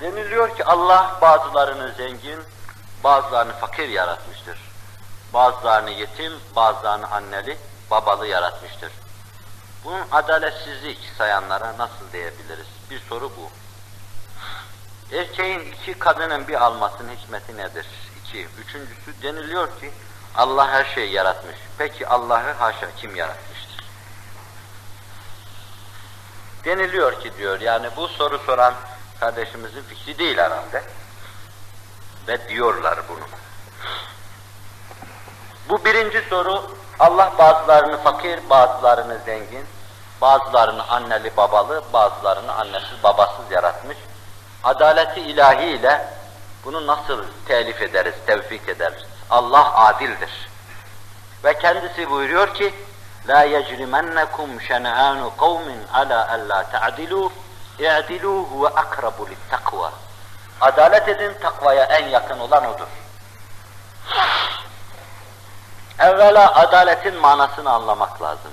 Deniliyor ki Allah bazılarını zengin, bazılarını fakir yaratmıştır. Bazılarını yetim, bazılarını anneli, babalı yaratmıştır. Bunun adaletsizlik sayanlara nasıl diyebiliriz? Bir soru bu. Erkeğin iki kadının bir almasının hikmeti nedir? İki. Üçüncüsü deniliyor ki Allah her şeyi yaratmış. Peki Allah'ı haşa kim yaratmıştır? Deniliyor ki diyor yani bu soru soran kardeşimizin fikri değil herhalde. Ve diyorlar bunu. Bu birinci soru Allah bazılarını fakir, bazılarını zengin, bazılarını anneli babalı, bazılarını annesiz babasız yaratmış. Adaleti ilahi ile bunu nasıl telif ederiz, tevfik ederiz? Allah adildir. Ve kendisi buyuruyor ki, La yecrimennekum şen'anu kavmin ala alla ta'dilu, i'dilu huve akrabu takva. Adalet edin, takvaya en yakın olan odur. Evvela adaletin manasını anlamak lazım.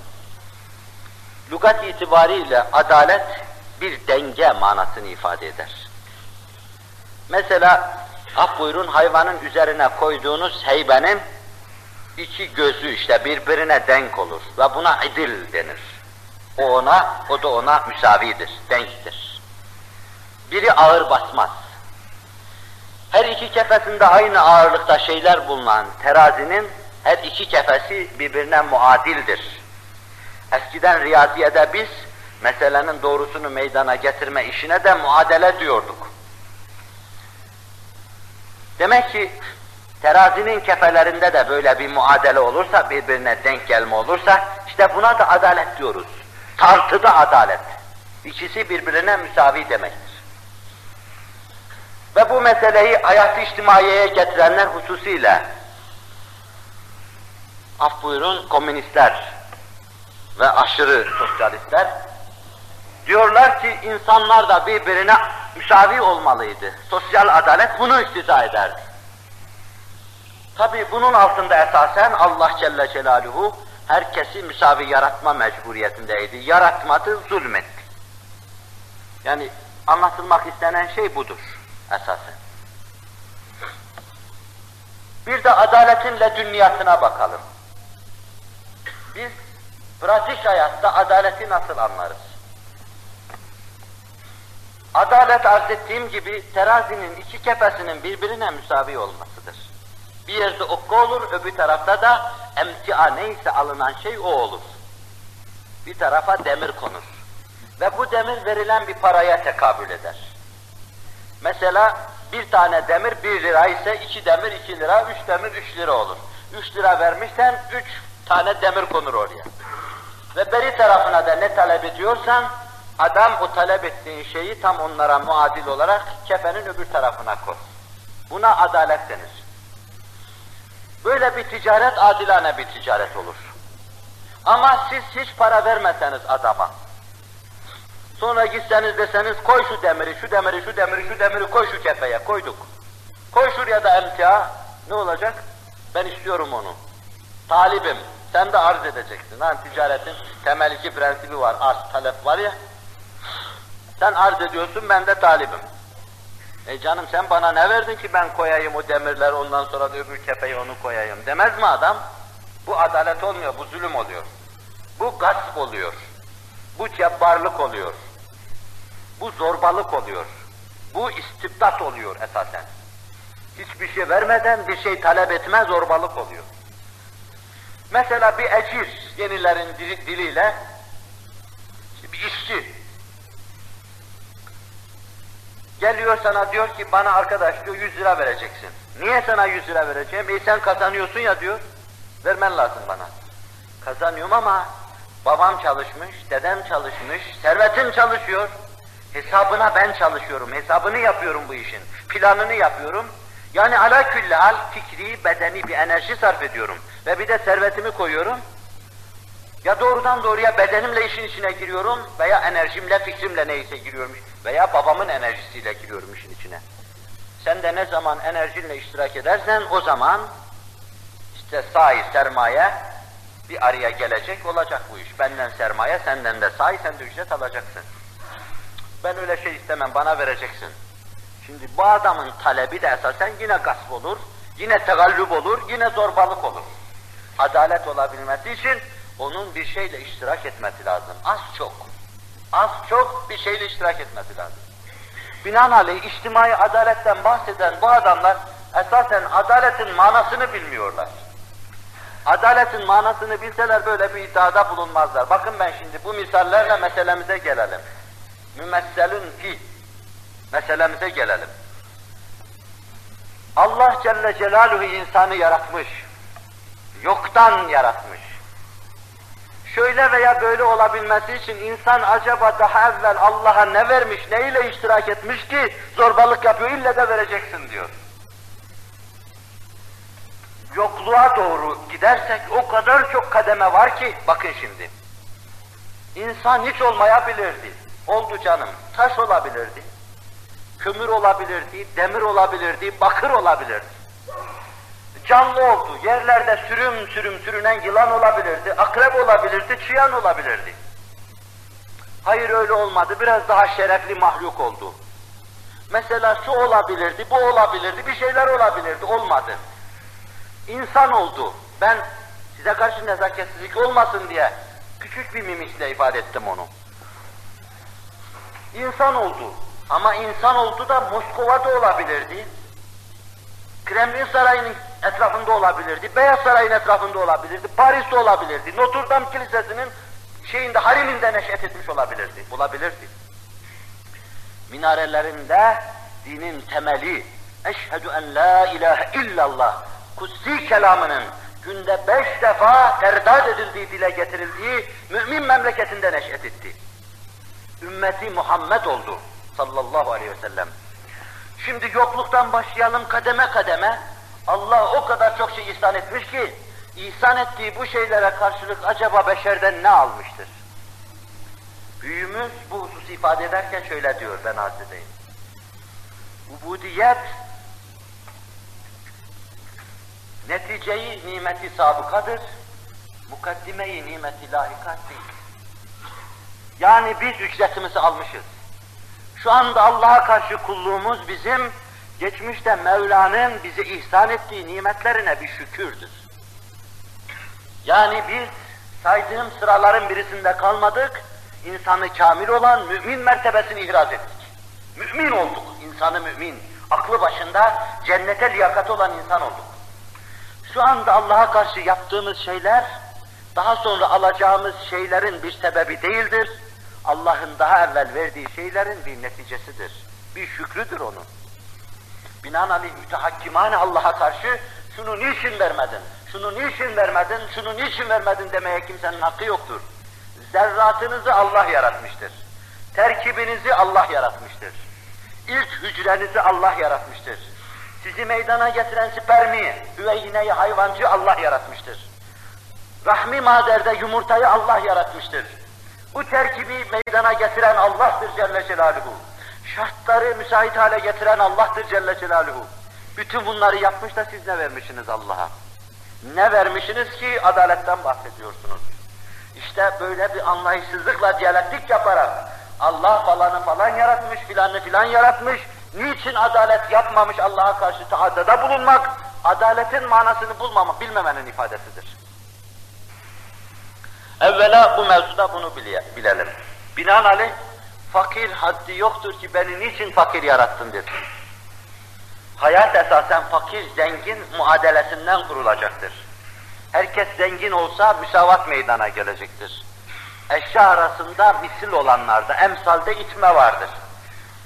Lugat itibariyle adalet bir denge manasını ifade eder. Mesela af buyurun hayvanın üzerine koyduğunuz heybenin iki gözü işte birbirine denk olur ve buna idil denir. O ona, o da ona müsavidir, denktir. Biri ağır basmaz. Her iki kefesinde aynı ağırlıkta şeyler bulunan terazinin her iki kefesi birbirine muadildir. Eskiden riyaziyede biz meselenin doğrusunu meydana getirme işine de muadele diyorduk. Demek ki terazinin kefelerinde de böyle bir muadele olursa, birbirine denk gelme olursa, işte buna da adalet diyoruz. Tartıda adalet. İkisi birbirine müsavi demektir. Ve bu meseleyi hayat-ı içtimaiyeye getirenler hususiyle af buyurun komünistler ve aşırı sosyalistler diyorlar ki insanlar da birbirine müsavi olmalıydı. Sosyal adalet bunu iktiza ederdi. Tabi bunun altında esasen Allah Celle Celaluhu herkesi müsavi yaratma mecburiyetindeydi. Yaratmadı, zulmetti. Yani anlatılmak istenen şey budur esasen. Bir de adaletin ledünniyatına bakalım. Biz pratik hayatta adaleti nasıl anlarız? Adalet arz ettiğim gibi terazinin iki kefesinin birbirine müsavi olmasıdır. Bir yerde okka olur, öbür tarafta da emtia neyse alınan şey o olur. Bir tarafa demir konur. Ve bu demir verilen bir paraya tekabül eder. Mesela bir tane demir bir lira ise iki demir iki lira, üç demir üç lira olur. Üç lira vermişsen üç tane demir konur oraya. Ve beri tarafına da ne talep ediyorsan adam o talep ettiğin şeyi tam onlara muadil olarak kefenin öbür tarafına koy. Buna adalet denir. Böyle bir ticaret adilane bir ticaret olur. Ama siz hiç para vermeseniz adama, sonra gitseniz deseniz koy şu demiri, şu demiri, şu demiri, şu demiri koy şu kefeye, koyduk. Koy şuraya da emtia, ne olacak? Ben istiyorum onu. Talibim, sen de arz edeceksin. Hani ticaretin temel iki prensibi var, arz, talep var ya. Sen arz ediyorsun, ben de talibim. E canım sen bana ne verdin ki ben koyayım o demirleri ondan sonra da öbür kefeye onu koyayım demez mi adam? Bu adalet olmuyor, bu zulüm oluyor. Bu gasp oluyor. Bu cebbarlık oluyor. Bu zorbalık oluyor. Bu istibdat oluyor esasen. Hiçbir şey vermeden bir şey talep etme zorbalık oluyor. Mesela bir ecir, yenilerin diliyle, bir işçi, Geliyor sana diyor ki bana arkadaş diyor 100 lira vereceksin. Niye sana 100 lira vereceğim? E sen kazanıyorsun ya diyor. Vermen lazım bana. Kazanıyorum ama babam çalışmış, dedem çalışmış, servetim çalışıyor. Hesabına ben çalışıyorum, hesabını yapıyorum bu işin. Planını yapıyorum. Yani ala külli al fikri, bedeni bir enerji sarf ediyorum. Ve bir de servetimi koyuyorum. Ya doğrudan doğruya bedenimle işin içine giriyorum veya enerjimle, fikrimle neyse giriyorum veya babamın enerjisiyle giriyorum işin içine. Sen de ne zaman enerjinle iştirak edersen o zaman işte sahi sermaye bir araya gelecek olacak bu iş. Benden sermaye, senden de sahi, sen de ücret alacaksın. Ben öyle şey istemem, bana vereceksin. Şimdi bu adamın talebi de esasen yine gasp olur, yine tegallüp olur, yine zorbalık olur. Adalet olabilmesi için onun bir şeyle iştirak etmesi lazım. Az çok. Az çok bir şeyle iştirak etmesi lazım. Binaenaleyh içtimai adaletten bahseden bu adamlar esasen adaletin manasını bilmiyorlar. Adaletin manasını bilseler böyle bir iddiada bulunmazlar. Bakın ben şimdi bu misallerle meselemize gelelim. Mümesselün fi meselemize gelelim. Allah Celle Celaluhu insanı yaratmış. Yoktan yaratmış. Şöyle veya böyle olabilmesi için insan acaba daha evvel Allah'a ne vermiş, neyle iştirak etmiş ki zorbalık yapıyor, ille de vereceksin diyor. Yokluğa doğru gidersek o kadar çok kademe var ki, bakın şimdi. İnsan hiç olmayabilirdi. Oldu canım, taş olabilirdi kömür olabilirdi, demir olabilirdi, bakır olabilirdi. Canlı oldu, yerlerde sürüm sürüm sürünen yılan olabilirdi, akrep olabilirdi, çıyan olabilirdi. Hayır öyle olmadı, biraz daha şerefli mahluk oldu. Mesela şu olabilirdi, bu olabilirdi, bir şeyler olabilirdi, olmadı. İnsan oldu. Ben size karşı nezaketsizlik olmasın diye küçük bir mimikle ifade ettim onu. İnsan oldu. Ama insan oldu da Moskova'da olabilirdi. Kremlin Sarayı'nın etrafında olabilirdi, Beyaz Saray'ın etrafında olabilirdi, Paris'te olabilirdi, Notre Dame Kilisesi'nin şeyinde, hariminde neşet etmiş olabilirdi, olabilirdi. Minarelerinde dinin temeli, eşhedü en la ilahe illallah, kutsi kelamının günde beş defa terdad edildiği, dile getirildiği mümin memleketinde neşet etti. Ümmeti Muhammed oldu sallallahu aleyhi ve sellem. Şimdi yokluktan başlayalım kademe kademe. Allah o kadar çok şey ihsan etmiş ki, ihsan ettiği bu şeylere karşılık acaba beşerden ne almıştır? Büyüğümüz bu hususu ifade ederken şöyle diyor ben arz. Ubudiyet, neticeyi nimeti sabıkadır, mukaddimeyi nimeti lahikat değil. Yani biz ücretimizi almışız. Şu anda Allah'a karşı kulluğumuz bizim, geçmişte Mevla'nın bize ihsan ettiği nimetlerine bir şükürdür. Yani biz saydığım sıraların birisinde kalmadık, insanı kamil olan mümin mertebesini ihraz ettik. Mümin olduk, insanı mümin, aklı başında cennete liyakat olan insan olduk. Şu anda Allah'a karşı yaptığımız şeyler, daha sonra alacağımız şeylerin bir sebebi değildir, Allah'ın daha evvel verdiği şeylerin bir neticesidir. Bir şükrüdür onun. Binaenaleyh mütehakkimane Allah'a karşı şunu niçin vermedin, şunu niçin vermedin, şunu niçin vermedin demeye kimsenin hakkı yoktur. Zerratınızı Allah yaratmıştır. Terkibinizi Allah yaratmıştır. İlk hücrenizi Allah yaratmıştır. Sizi meydana getiren spermi, üveyineyi hayvancı Allah yaratmıştır. Rahmi maderde yumurtayı Allah yaratmıştır. Bu terkibi meydana getiren Allah'tır Celle Celaluhu. Şartları müsait hale getiren Allah'tır Celle Celaluhu. Bütün bunları yapmış da siz ne vermişsiniz Allah'a? Ne vermişsiniz ki adaletten bahsediyorsunuz? İşte böyle bir anlayışsızlıkla diyalektik yaparak Allah falanı falan yaratmış, filanı filan yaratmış, niçin adalet yapmamış Allah'a karşı taaddada bulunmak, adaletin manasını bulmamak, bilmemenin ifadesidir. Evvela bu mevzuda bunu bilelim. Binaenaleyh fakir haddi yoktur ki beni niçin fakir yarattın desin. Hayat esasen fakir zengin muadelesinden kurulacaktır. Herkes zengin olsa müsavat meydana gelecektir. Eşya arasında misil olanlarda, emsalde itme vardır.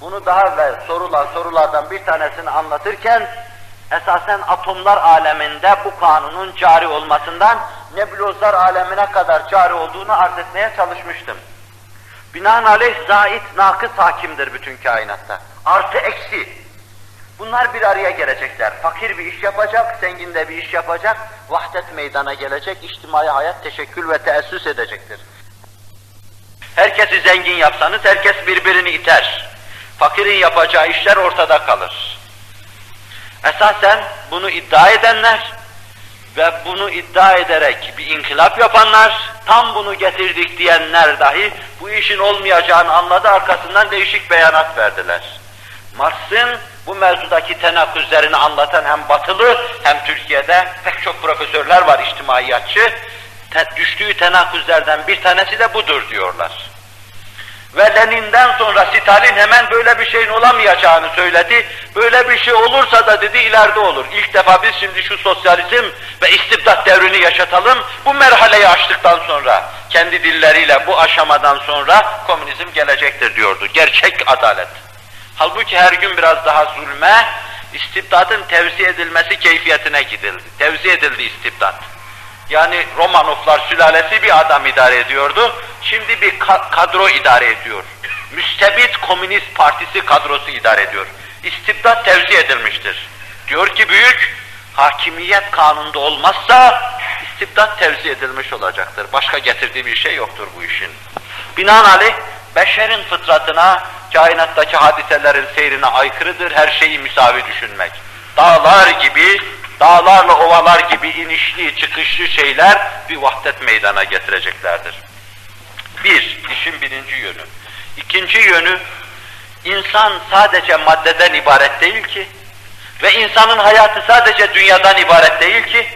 Bunu daha evvel sorulan sorulardan bir tanesini anlatırken esasen atomlar aleminde bu kanunun cari olmasından nebulozlar alemine kadar cari olduğunu arz etmeye çalışmıştım. Binaenaleyh zait, nakıs hakimdir bütün kainatta. Artı eksi. Bunlar bir araya gelecekler. Fakir bir iş yapacak, zengin de bir iş yapacak, vahdet meydana gelecek, içtimai hayat teşekkül ve teessüs edecektir. Herkesi zengin yapsanız herkes birbirini iter. Fakirin yapacağı işler ortada kalır. Esasen bunu iddia edenler ve bunu iddia ederek bir inkılap yapanlar, tam bunu getirdik diyenler dahi bu işin olmayacağını anladı, arkasından değişik beyanat verdiler. Marx'ın bu mevzudaki tenaküzlerini anlatan hem batılı hem Türkiye'de pek çok profesörler var içtimaiyatçı. Te, düştüğü tenaküzlerden bir tanesi de budur diyorlar. Ve Lenin'den sonra Stalin hemen böyle bir şeyin olamayacağını söyledi. Böyle bir şey olursa da dedi ileride olur. İlk defa biz şimdi şu sosyalizm ve istibdat devrini yaşatalım. Bu merhaleyi açtıktan sonra kendi dilleriyle bu aşamadan sonra komünizm gelecektir diyordu. Gerçek adalet. Halbuki her gün biraz daha zulme, istibdadın tevzi edilmesi keyfiyetine gidildi. Tevzi edildi istibdat. Yani Romanovlar sülalesi bir adam idare ediyordu, şimdi bir kadro idare ediyor. Müstebit Komünist Partisi kadrosu idare ediyor. İstibdat tevzi edilmiştir. Diyor ki büyük, hakimiyet kanunda olmazsa istibdat tevzi edilmiş olacaktır. Başka getirdiği bir şey yoktur bu işin. Binaenaleyh beşerin fıtratına, kainattaki hadiselerin seyrine aykırıdır her şeyi müsavi düşünmek. Dağlar gibi, dağlarla ovalar gibi inişli çıkışlı şeyler bir vahdet meydana getireceklerdir. Bir, işin birinci yönü. İkinci yönü, insan sadece maddeden ibaret değil ki ve insanın hayatı sadece dünyadan ibaret değil ki,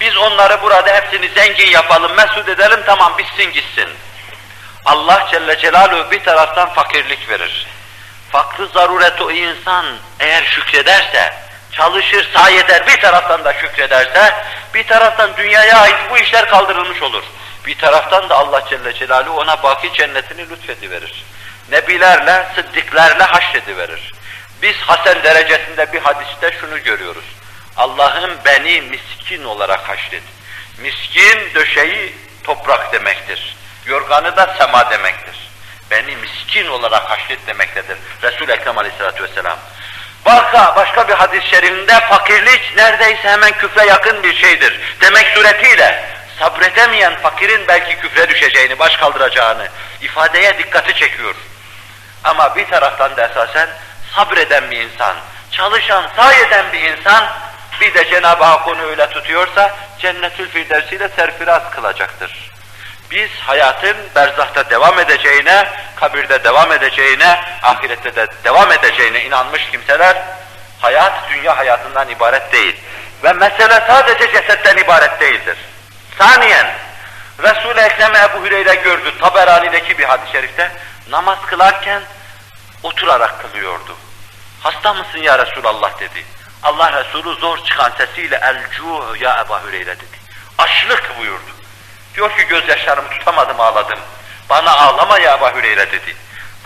biz onları burada hepsini zengin yapalım, mesut edelim, tamam bitsin gitsin. Allah Celle Celaluhu bir taraftan fakirlik verir. Fakrı zarureti o insan eğer şükrederse, çalışır, sahi eder, bir taraftan da şükrederse, bir taraftan dünyaya ait bu işler kaldırılmış olur. Bir taraftan da Allah Celle Celaluhu ona baki cennetini lütfediverir. Nebilerle, sıddıklerle haşrediverir. Biz Hasan derecesinde bir hadiste şunu görüyoruz. Allah'ın beni miskin olarak haşredi. Miskin döşeyi toprak demektir. Yorganı da sema demektir. Beni miskin olarak haşret demektedir. resul Ekrem aleyhissalatu vesselam. Başka, başka bir hadis-i şerifinde fakirlik neredeyse hemen küfre yakın bir şeydir. Demek suretiyle sabredemeyen fakirin belki küfre düşeceğini, baş kaldıracağını ifadeye dikkati çekiyor. Ama bir taraftan da esasen sabreden bir insan, çalışan, sayeden bir insan bir de Cenab-ı Hak onu öyle tutuyorsa cennetül firdevsiyle serfiraz kılacaktır. Biz hayatın berzahta devam edeceğine, kabirde devam edeceğine, ahirette de devam edeceğine inanmış kimseler, hayat dünya hayatından ibaret değil. Ve mesele sadece cesetten ibaret değildir. Saniyen, Resul-i Ekrem Ebu Hüreyre gördü, Taberani'deki bir hadis-i şerifte, namaz kılarken oturarak kılıyordu. Hasta mısın ya Resulallah dedi. Allah Resulü zor çıkan sesiyle el ya Ebu Hüreyre dedi. Açlık buyurdu. Diyor ki gözyaşlarımı tutamadım ağladım. Bana ağlama ya Ebu Hüreyre dedi.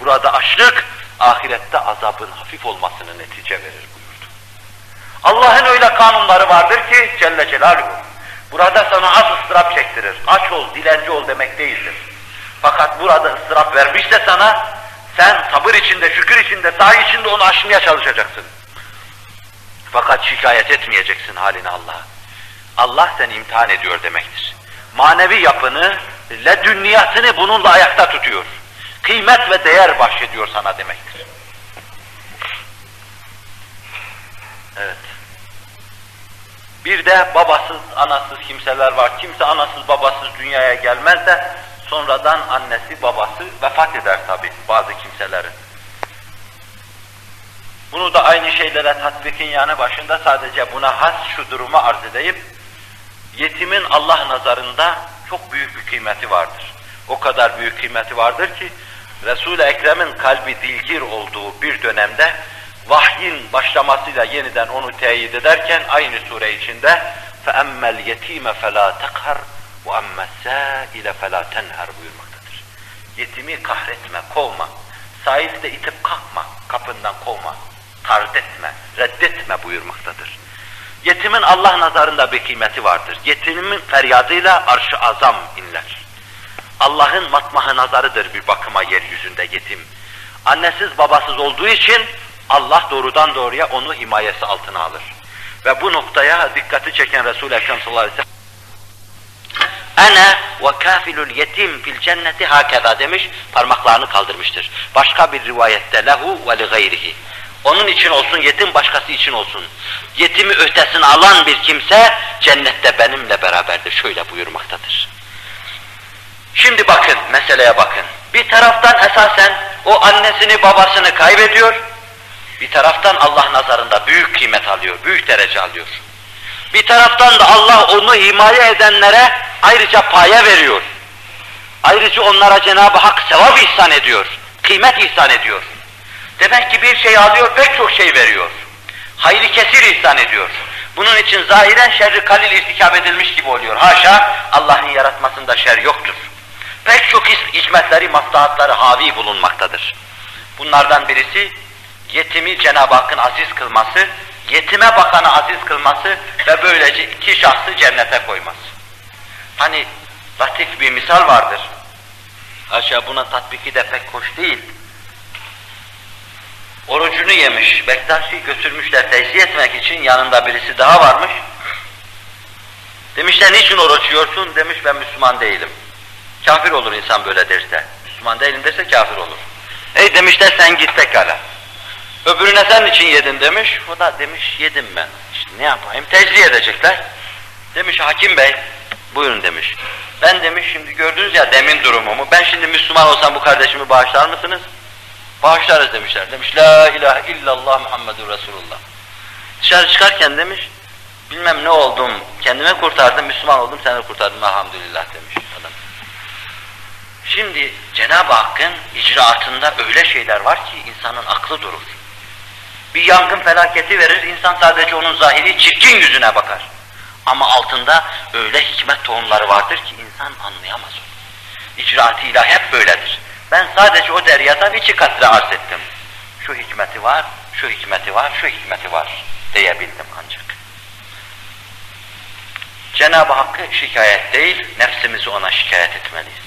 Burada açlık ahirette azabın hafif olmasını netice verir buyurdu. Allah'ın öyle kanunları vardır ki Celle Celaluhu. Burada sana az ıstırap çektirir. Aç ol, dilenci ol demek değildir. Fakat burada ıstırap vermişse sana, sen sabır içinde, şükür içinde, sahi içinde onu aşmaya çalışacaksın. Fakat şikayet etmeyeceksin haline Allah'a. Allah seni imtihan ediyor demektir manevi yapını, ledünniyatını bununla ayakta tutuyor. Kıymet ve değer bahşediyor sana demektir. Evet. Bir de babasız, anasız kimseler var. Kimse anasız, babasız dünyaya gelmez de sonradan annesi, babası vefat eder tabi bazı kimselerin. Bunu da aynı şeylere tatbikin yanı başında sadece buna has şu durumu arz edeyim yetimin Allah nazarında çok büyük bir kıymeti vardır. O kadar büyük kıymeti vardır ki Resul-i Ekrem'in kalbi dilgir olduğu bir dönemde vahyin başlamasıyla yeniden onu teyit ederken aynı sure içinde فَاَمَّا الْيَت۪يمَ فَلَا تَقْهَرْ وَاَمَّا السَّائِلَ فَلَا تَنْهَرْ buyurmaktadır. Yetimi kahretme, kovma. Sahil de itip kalkma, kapından kovma. Tard etme, reddetme buyurmaktadır. Yetimin Allah nazarında bir kıymeti vardır. Yetimin feryadıyla arş-ı azam inler. Allah'ın matmahı nazarıdır bir bakıma yeryüzünde yetim. Annesiz babasız olduğu için Allah doğrudan doğruya onu himayesi altına alır. Ve bu noktaya dikkati çeken Resul-i Ekrem sallallahu aleyhi ve sellem ve kafilul yetim fil cenneti hakeza demiş, parmaklarını kaldırmıştır. Başka bir rivayette lehu ve li gayrihi. Onun için olsun, yetim başkası için olsun. Yetimi ötesini alan bir kimse cennette benimle beraberdir. Şöyle buyurmaktadır. Şimdi bakın, meseleye bakın. Bir taraftan esasen o annesini babasını kaybediyor. Bir taraftan Allah nazarında büyük kıymet alıyor, büyük derece alıyor. Bir taraftan da Allah onu himaye edenlere ayrıca paya veriyor. Ayrıca onlara Cenab-ı Hak sevap ihsan ediyor, kıymet ihsan ediyor. Demek ki bir şey alıyor, pek çok şey veriyor. Hayri kesir ihsan ediyor. Bunun için zahiren şerri kalil irtikap edilmiş gibi oluyor. Haşa, Allah'ın yaratmasında şer yoktur. Pek çok hikmetleri, maslahatları havi bulunmaktadır. Bunlardan birisi, yetimi Cenab-ı Hakk'ın aziz kılması, yetime bakanı aziz kılması ve böylece iki şahsı cennete koyması. Hani latif bir misal vardır. Haşa buna tatbiki de pek hoş değil. Orucunu yemiş, Bektaşi'yi götürmüşler tezih etmek için, yanında birisi daha varmış. Demişler niçin oruç yiyorsun? Demiş ben Müslüman değilim. Kafir olur insan böyle derse. Müslüman değilim derse kafir olur. Ey demişler sen git pekala. Öbürüne sen için yedin demiş. O da demiş yedim ben. İşte ne yapayım? Tecziye edecekler. Demiş hakim bey, buyurun demiş. Ben demiş şimdi gördünüz ya demin durumumu. Ben şimdi Müslüman olsam bu kardeşimi bağışlar mısınız? Bağışlarız demişler. Demiş la ilahe illallah Muhammedur Resulullah. Dışarı çıkarken demiş bilmem ne oldum, kendime kurtardım, Müslüman oldum, seni kurtardım elhamdülillah demiş adam. Şimdi Cenab-ı Hakk'ın icraatında öyle şeyler var ki insanın aklı durur. Bir yangın felaketi verir, insan sadece onun zahiri çirkin yüzüne bakar. Ama altında öyle hikmet tohumları vardır ki insan anlayamaz onu. İcraat-ı ilahi hep böyledir. Ben sadece o deryadan iki katre arz ettim. Şu hikmeti var, şu hikmeti var, şu hikmeti var diyebildim ancak. Cenab-ı Hakk'ı şikayet değil, nefsimizi ona şikayet etmeliyiz.